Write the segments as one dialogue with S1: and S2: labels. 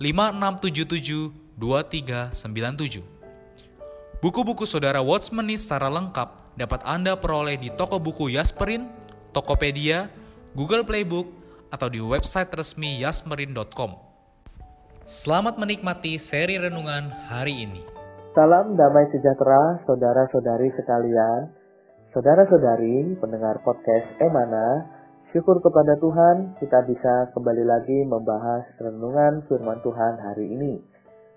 S1: 5677 2397. Buku-buku saudara Watchmeni secara lengkap dapat Anda peroleh di toko buku Yasmerin, Tokopedia, Google Playbook, atau di website resmi yasmerin.com. Selamat menikmati seri renungan hari ini.
S2: Salam damai sejahtera saudara-saudari sekalian. Saudara-saudari pendengar podcast Emana, syukur kepada Tuhan kita bisa kembali lagi membahas renungan firman Tuhan hari ini.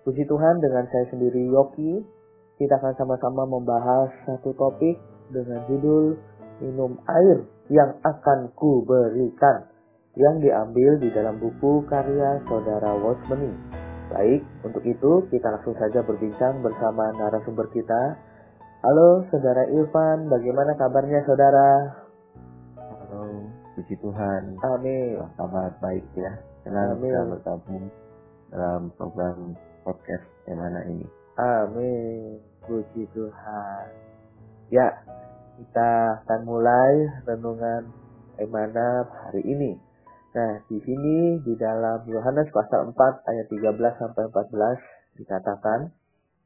S2: Puji Tuhan dengan saya sendiri Yoki, kita akan sama-sama membahas satu topik dengan judul Minum Air yang akan ku berikan yang diambil di dalam buku karya saudara Watchmeni. Baik, untuk itu kita langsung saja berbincang bersama narasumber kita, Halo Saudara Irfan, bagaimana kabarnya Saudara?
S3: Puji Tuhan.
S2: Amin.
S3: Kabar baik ya. Senang
S2: Amin.
S3: bisa bergabung dalam program podcast yang mana ini.
S2: Amin. Puji Tuhan. Ya, kita akan mulai renungan Emana hari ini. Nah, di sini di dalam Yohanes pasal 4 ayat 13 sampai 14 dikatakan,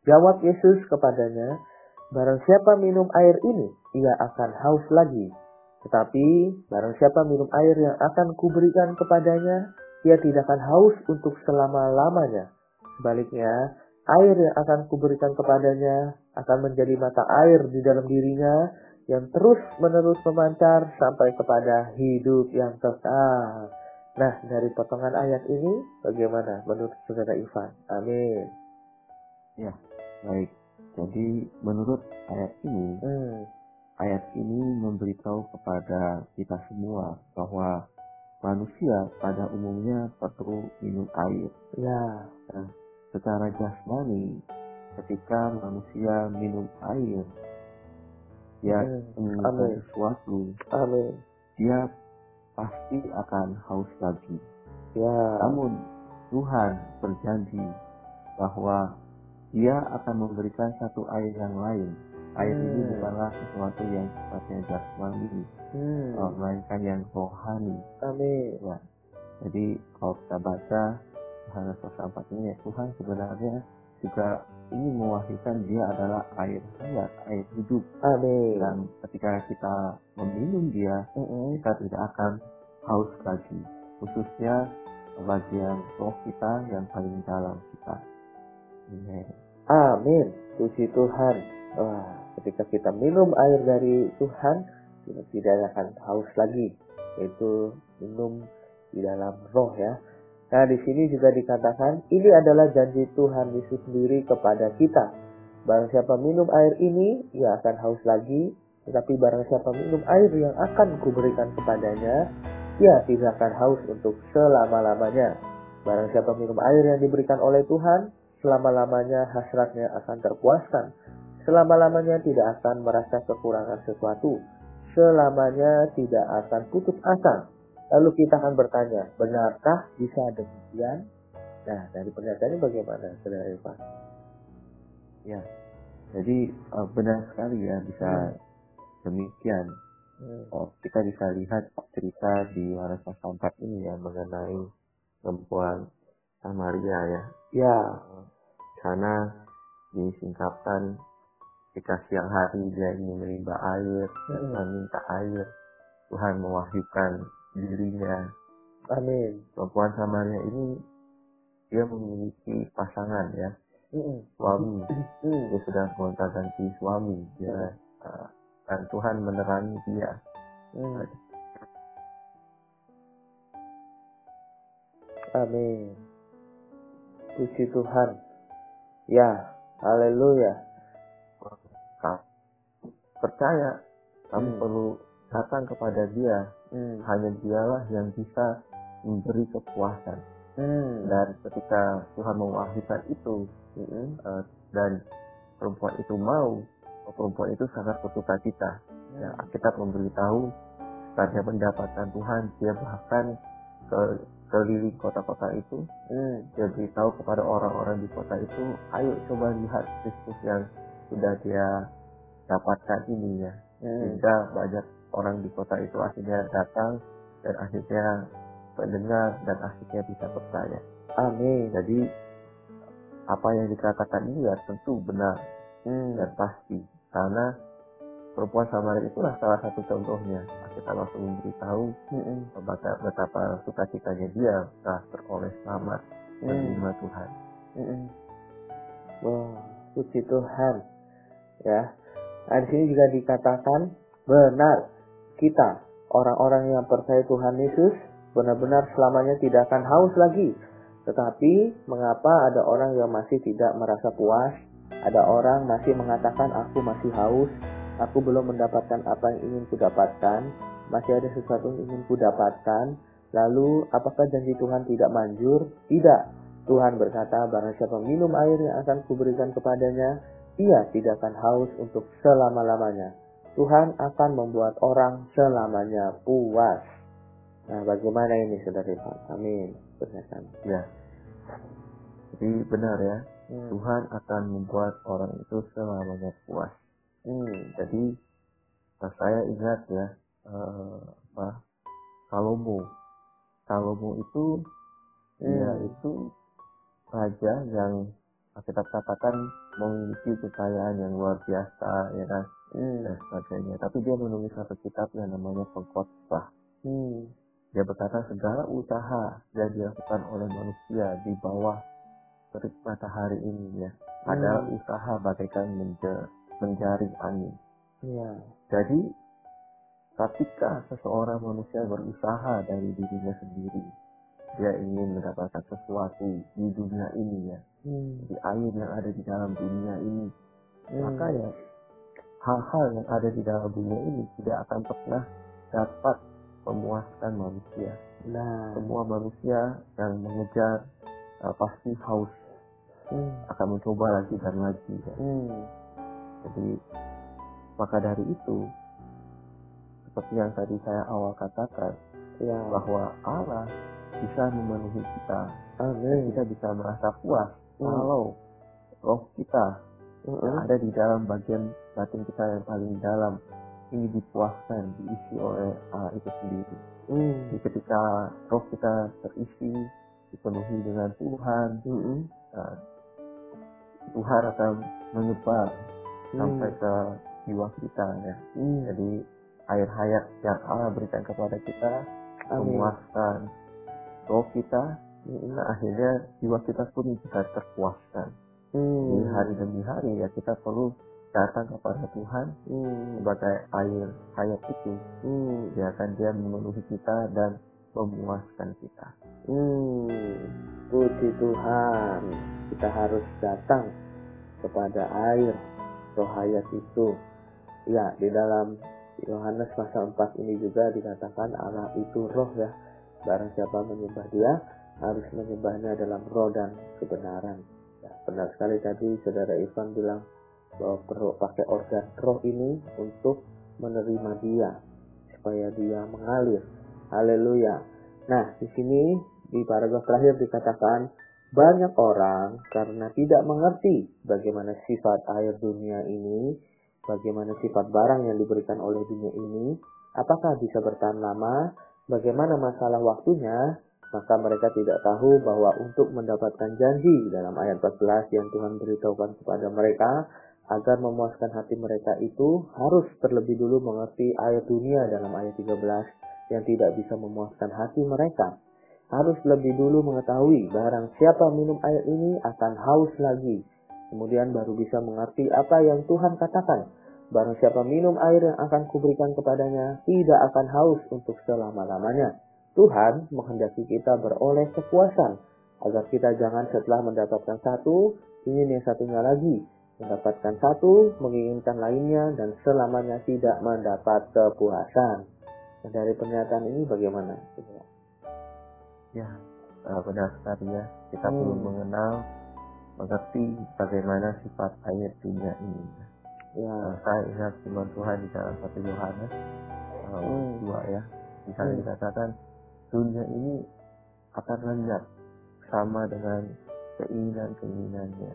S2: Jawab Yesus kepadanya, Barang siapa minum air ini, ia akan haus lagi. Tetapi barang siapa minum air yang akan kuberikan kepadanya, ia tidak akan haus untuk selama-lamanya. Sebaliknya, air yang akan kuberikan kepadanya akan menjadi mata air di dalam dirinya yang terus menerus memancar sampai kepada hidup yang kekal. Nah, dari potongan ayat ini bagaimana menurut saudara Ivan? Amin.
S3: Ya, baik. Jadi menurut ayat ini,
S2: Hmm,
S3: ayat ini memberitahu kepada kita semua bahwa manusia pada umumnya perlu minum air.
S2: ya,
S3: Secara jasmani, ketika manusia minum air, dia
S2: amin.
S3: sesuatu,
S2: amin.
S3: dia pasti akan haus lagi.
S2: Ya,
S3: Namun Tuhan berjanji bahwa Dia akan memberikan satu air yang lain. Air ini
S2: Hmm.
S3: bukanlah sesuatu yang sifatnya jasmani,
S2: hmm,
S3: uh, melainkan yang rohani.
S2: amin.
S3: Ya. Jadi kalau kita baca Yohanes pasal 4 ini, ya, Tuhan sebenarnya juga ingin mewahyukan Dia adalah air hayat, air hidup.
S2: Amin.
S3: Dan ketika kita meminum Dia,
S2: Mm-mm.
S3: kita tidak akan haus lagi khususnya bagian roh kita yang paling dalam kita Amen.
S2: Amin. Puji Tuhan. Wah, ketika kita minum air dari Tuhan, kita tidak akan haus lagi. Yaitu minum di dalam roh ya. Nah, di sini juga dikatakan, ini adalah janji Tuhan Yesus sendiri kepada kita. Barang siapa minum air ini, ia akan haus lagi. Tetapi barang siapa minum air yang akan kuberikan kepadanya, ia tidak akan haus untuk selama-lamanya. Barang siapa minum air yang diberikan oleh Tuhan, selama-lamanya hasratnya akan terpuaskan. Selama-lamanya tidak akan merasa kekurangan sesuatu. Selamanya tidak akan putus asa. Lalu kita akan bertanya, benarkah bisa demikian? Nah, dari pernyataan ini bagaimana, Saudara Eva?
S3: ya jadi uh, benar sekali ya bisa demikian
S2: Hmm.
S3: oh, kita bisa lihat cerita di Yohanes pasal 4 ini ya mengenai perempuan Samaria ya
S2: Ya,
S3: sana disingkapkan ketika siang hari dia ingin menimba air dan minta air Tuhan mewahyukan dirinya
S2: amin.
S3: perempuan Samaria ini dia memiliki pasangan ya
S2: Mm-mm.
S3: suami
S2: Mm.
S3: dia sudah gonta ganti suami dia uh, dan Tuhan menerangi dia.
S2: Amin. Puji Tuhan. Ya, haleluya.
S3: Percaya kamu
S2: Hmm.
S3: perlu datang kepada dia
S2: Hmm.
S3: hanya dialah yang bisa memberi kepuasan
S2: Hmm.
S3: dan ketika Tuhan mewahidkan itu
S2: Mm-mm.
S3: eh, dan perempuan itu mau perempuan itu sangat bersuka cita ya, kita memberitahu saat dia mendapatkan Tuhan dia bahkan ke keliling kota-kota itu
S2: Hmm.
S3: dia beritahu kepada orang-orang di kota itu ayo coba lihat Kristus yang sudah dia dapatkan ini ya
S2: Hmm.
S3: sehingga banyak orang di kota itu akhirnya datang dan akhirnya mendengar dan akhirnya bisa percaya
S2: Amin.
S3: jadi apa yang dikatakan ini ya tentu benar
S2: Hmm.
S3: dan pasti karena perempuan Samaria itulah salah satu contohnya kita langsung memberitahu
S2: Mm-mm.
S3: betapa, betapa sukacitanya dia telah teroleh selamat
S2: Hmm.
S3: menerima Tuhan
S2: Mm-mm. Wah, puji Tuhan. Ya. Nah, di sini juga dikatakan benar kita orang-orang yang percaya Tuhan Yesus benar-benar selamanya tidak akan haus lagi. Tetapi mengapa ada orang yang masih tidak merasa puas? Ada orang masih mengatakan aku masih haus, aku belum mendapatkan apa yang ingin kudapatkan, masih ada sesuatu yang ingin kudapatkan. Lalu apakah janji Tuhan tidak manjur? Tidak. Tuhan berkata, barang siapa minum air yang akan kuberikan kepadanya, ia tidak akan haus untuk selama-lamanya. Tuhan akan membuat orang selamanya puas. Nah, bagaimana ini, saudara Ivan? Amin. Berkatan.
S3: ya jadi benar ya
S2: Hmm.
S3: Tuhan akan membuat orang itu selamanya puas
S2: Hmm.
S3: jadi saya ingat ya eh, apa Salomo Salomo itu
S2: Hmm.
S3: itu raja yang kita katakan memiliki kekayaan yang luar biasa ya kan
S2: Hmm.
S3: dan sebagainya tapi dia menulis satu kitab yang namanya pengkhotbah
S2: Hmm.
S3: dia berkata segala usaha yang dilakukan oleh manusia di bawah terik matahari ini ya
S2: Hmm.
S3: adalah usaha bagaikan menja- menjaring angin
S2: Iya.
S3: Jadi, ketika seseorang manusia berusaha dari dirinya sendiri, dia ingin mendapatkan sesuatu di dunia ini ya,
S2: Hmm.
S3: di air yang ada di dalam dunia ini,
S2: Hmm.
S3: maka ya hal-hal yang ada di dalam dunia ini tidak akan pernah dapat memuaskan manusia.
S2: Nah.
S3: Semua manusia yang mengejar uh, pasti haus
S2: Hmm.
S3: akan mencoba lagi dan lagi. Ya.
S2: Hmm.
S3: Jadi maka dari itu seperti yang tadi saya awal katakan
S2: Ya.
S3: bahwa Allah bisa memenuhi kita
S2: Amin.
S3: kita bisa merasa puas
S2: Hmm.
S3: kalau roh kita yang
S2: Hmm.
S3: ada di dalam bagian batin kita yang paling dalam ini dipuaskan diisi oleh Allah itu sendiri.
S2: Hmm.
S3: Jadi ketika roh kita terisi dipenuhi dengan Tuhan,
S2: Hmm.
S3: nah, Tuhan akan menyebar sampai
S2: Hmm.
S3: ke jiwa kita ya.
S2: Hmm.
S3: Jadi air hayat yang Allah berikan kepada kita
S2: Amin.
S3: memuaskan roh kita,
S2: Hmm.
S3: nah akhirnya jiwa kita pun bisa terpuaskan.
S2: Hmm.
S3: Jadi hari demi hari ya kita perlu datang kepada Tuhan
S2: Hmm.
S3: sebagai air hayat itu.
S2: Hmm.
S3: Biarkan Dia memenuhi kita dan memuaskan kita.
S2: Hmm, puji Tuhan. Kita harus datang kepada air roh hayat itu. Ya, di dalam Yohanes pasal 4 ini juga dikatakan Allah itu roh ya. Barang siapa menyembah dia, harus menyembahnya dalam roh dan kebenaran. Ya, benar sekali tadi saudara Ivan bilang bahwa perlu pakai organ roh ini untuk menerima dia supaya dia mengalir. Haleluya. Nah, di sini di paragraf terakhir dikatakan banyak orang karena tidak mengerti bagaimana sifat air dunia ini, bagaimana sifat barang yang diberikan oleh dunia ini, apakah bisa bertahan lama, bagaimana masalah waktunya, maka mereka tidak tahu bahwa untuk mendapatkan janji dalam ayat 14 yang Tuhan beritahukan kepada mereka agar memuaskan hati mereka itu harus terlebih dulu mengerti air dunia dalam ayat 13 yang tidak bisa memuaskan hati mereka. Harus lebih dulu mengetahui barang siapa minum air ini akan haus lagi. Kemudian baru bisa mengerti apa yang Tuhan katakan. Barang siapa minum air yang akan kuberikan kepadanya tidak akan haus untuk selama-lamanya. Tuhan menghendaki kita beroleh kepuasan agar kita jangan setelah mendapatkan satu ingin yang satunya lagi, mendapatkan satu menginginkan lainnya dan selamanya tidak mendapat kepuasan. Nah, dari pernyataan ini bagaimana?
S3: Ya, uh, benar sekali ya. Kita hmm. perlu mengenal, mengerti bagaimana sifat air dunia ini. Ya. Uh, saya ingat firman Tuhan di dalam satu Yohanes uh, hmm. dua ya. Di sana hmm. dikatakan dunia ini akan lenyap sama dengan keinginan-keinginannya.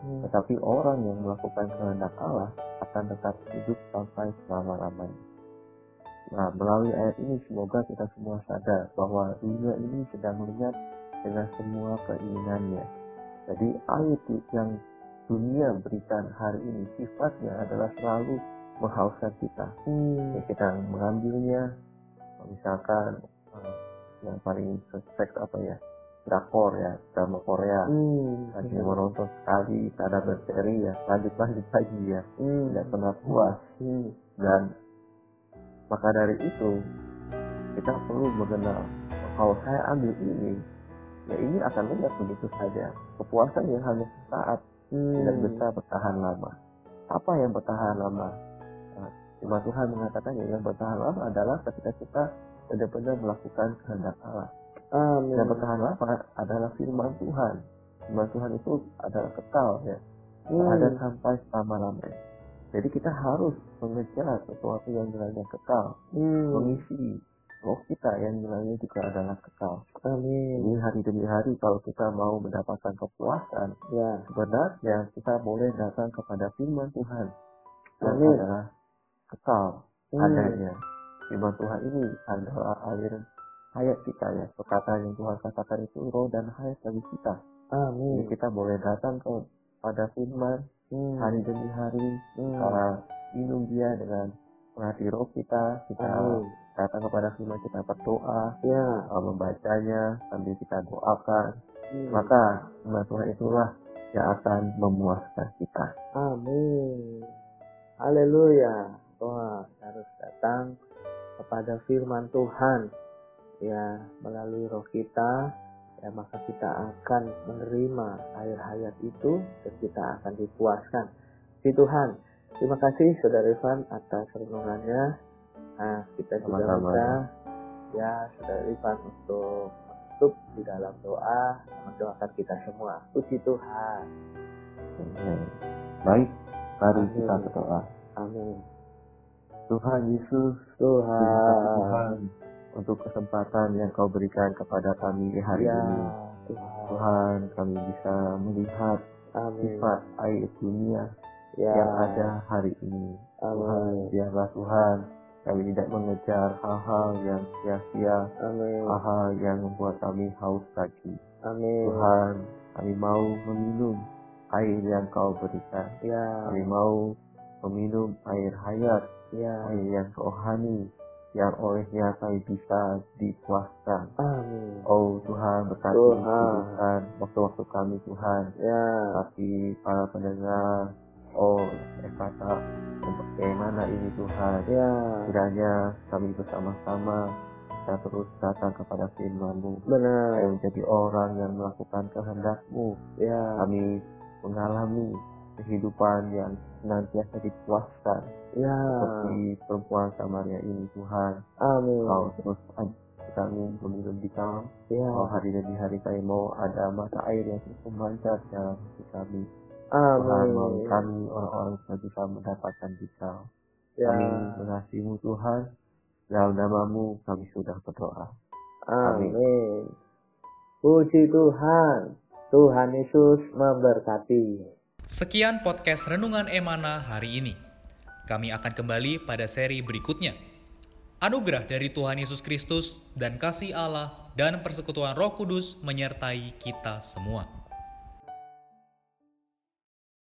S3: Hmm. Tetapi orang yang melakukan kehendak Allah akan tetap hidup sampai selama-lamanya. Nah, melalui ayat ini semoga kita semua sadar bahwa dunia ini sedang melihat dengan semua keinginannya. Jadi ayat yang dunia berikan hari ini sifatnya adalah selalu menghauskan kita. Hmm. Ya, kita mengambilnya, misalkan uh, yang paling seks apa ya, drakor ya, drama Korea. Hmm. Lagi hmm. menonton sekali, ada berseri ya, lanjut lanjut lagi ya, hmm. tidak pernah puas. Hmm. Dan maka dari itu, kita perlu mengenal kalau saya ambil ini, ya ini akan lenyap begitu saja. Kepuasan yang hanya sesaat hmm. tidak bisa bertahan lama. Apa yang bertahan lama? Nah, Cuma Tuhan mengatakan ya, yang bertahan lama adalah ketika kita benar-benar melakukan kehendak Allah. Amin. Yang bertahan lama adalah firman Tuhan. Firman Tuhan itu adalah kekal ya. Hmm. Ada sampai selama-lamanya. Jadi kita harus mengejar sesuatu yang nilainya kekal, hmm. mengisi roh kita yang nilainya juga adalah kekal. Amin. Ini hari demi hari kalau kita mau mendapatkan kepuasan, ya sebenarnya kita boleh datang kepada firman Tuhan yang Amin. adalah kekal hmm. adanya. Firman Tuhan ini adalah air hayat kita ya. Perkataan yang Tuhan katakan itu roh dan hayat bagi kita. Amin. Jadi kita boleh datang kepada firman hmm. hari demi hari hmm. uh, minum dia dengan menghati roh kita kita hmm. datang kepada firman kita berdoa ya. uh, membacanya sambil kita doakan hmm. maka firman Tuhan itulah yang akan memuaskan kita
S2: amin haleluya Wah, harus datang kepada firman Tuhan ya melalui roh kita ya maka kita akan menerima air hayat itu dan kita akan dipuaskan di Tuhan. Terima kasih Saudara Ivan atas renungannya. Nah, kita juga minta ya Saudara Ivan untuk menutup di dalam doa mendoakan kita semua. Puji Tuhan.
S3: Baik, mari kita berdoa.
S2: Amin.
S3: Tuhan Yesus,
S2: Tuhan, Tuhan
S3: untuk kesempatan yang kau berikan kepada kami hari ya, ini. Tuhan, kami bisa melihat Amin. sifat air dunia ya. yang ada hari ini. Amin. Tuhan, biarlah Tuhan, kami tidak mengejar hal-hal yang sia-sia, hal-hal yang membuat kami haus lagi. Amin. Tuhan, kami mau meminum air yang kau berikan. Ya. Kami mau meminum air hayat, ya. air yang rohani, yang olehnya kami bisa dipuaskan. Amin. Oh Tuhan berkati Tuhan waktu-waktu kami Tuhan. Ya. Tapi para pendengar, oh kata bagaimana ini Tuhan. Ya. Kiranya kami bersama-sama kita terus datang kepada firman-Mu.
S2: Benar.
S3: Saya menjadi orang yang melakukan kehendak-Mu. Ya. Kami mengalami kehidupan yang senantiasa dipuaskan Ya. Seperti perempuan Samaria ini Tuhan. Amin. Kau terus kami meminum di kau. Ya. Kau hari demi hari kami mau ada mata air yang terus memancar dalam hati kami. Amin. Tuhan mau kami orang-orang yang bisa mendapatkan di kau. Ya. Kami mengasihimu Tuhan. Dalam namamu kami sudah berdoa.
S2: Amin. Amin. Puji Tuhan. Tuhan Yesus memberkati.
S1: Sekian podcast Renungan Emana hari ini. Kami akan kembali pada seri berikutnya. Anugerah dari Tuhan Yesus Kristus dan kasih Allah dan persekutuan Roh Kudus menyertai kita semua.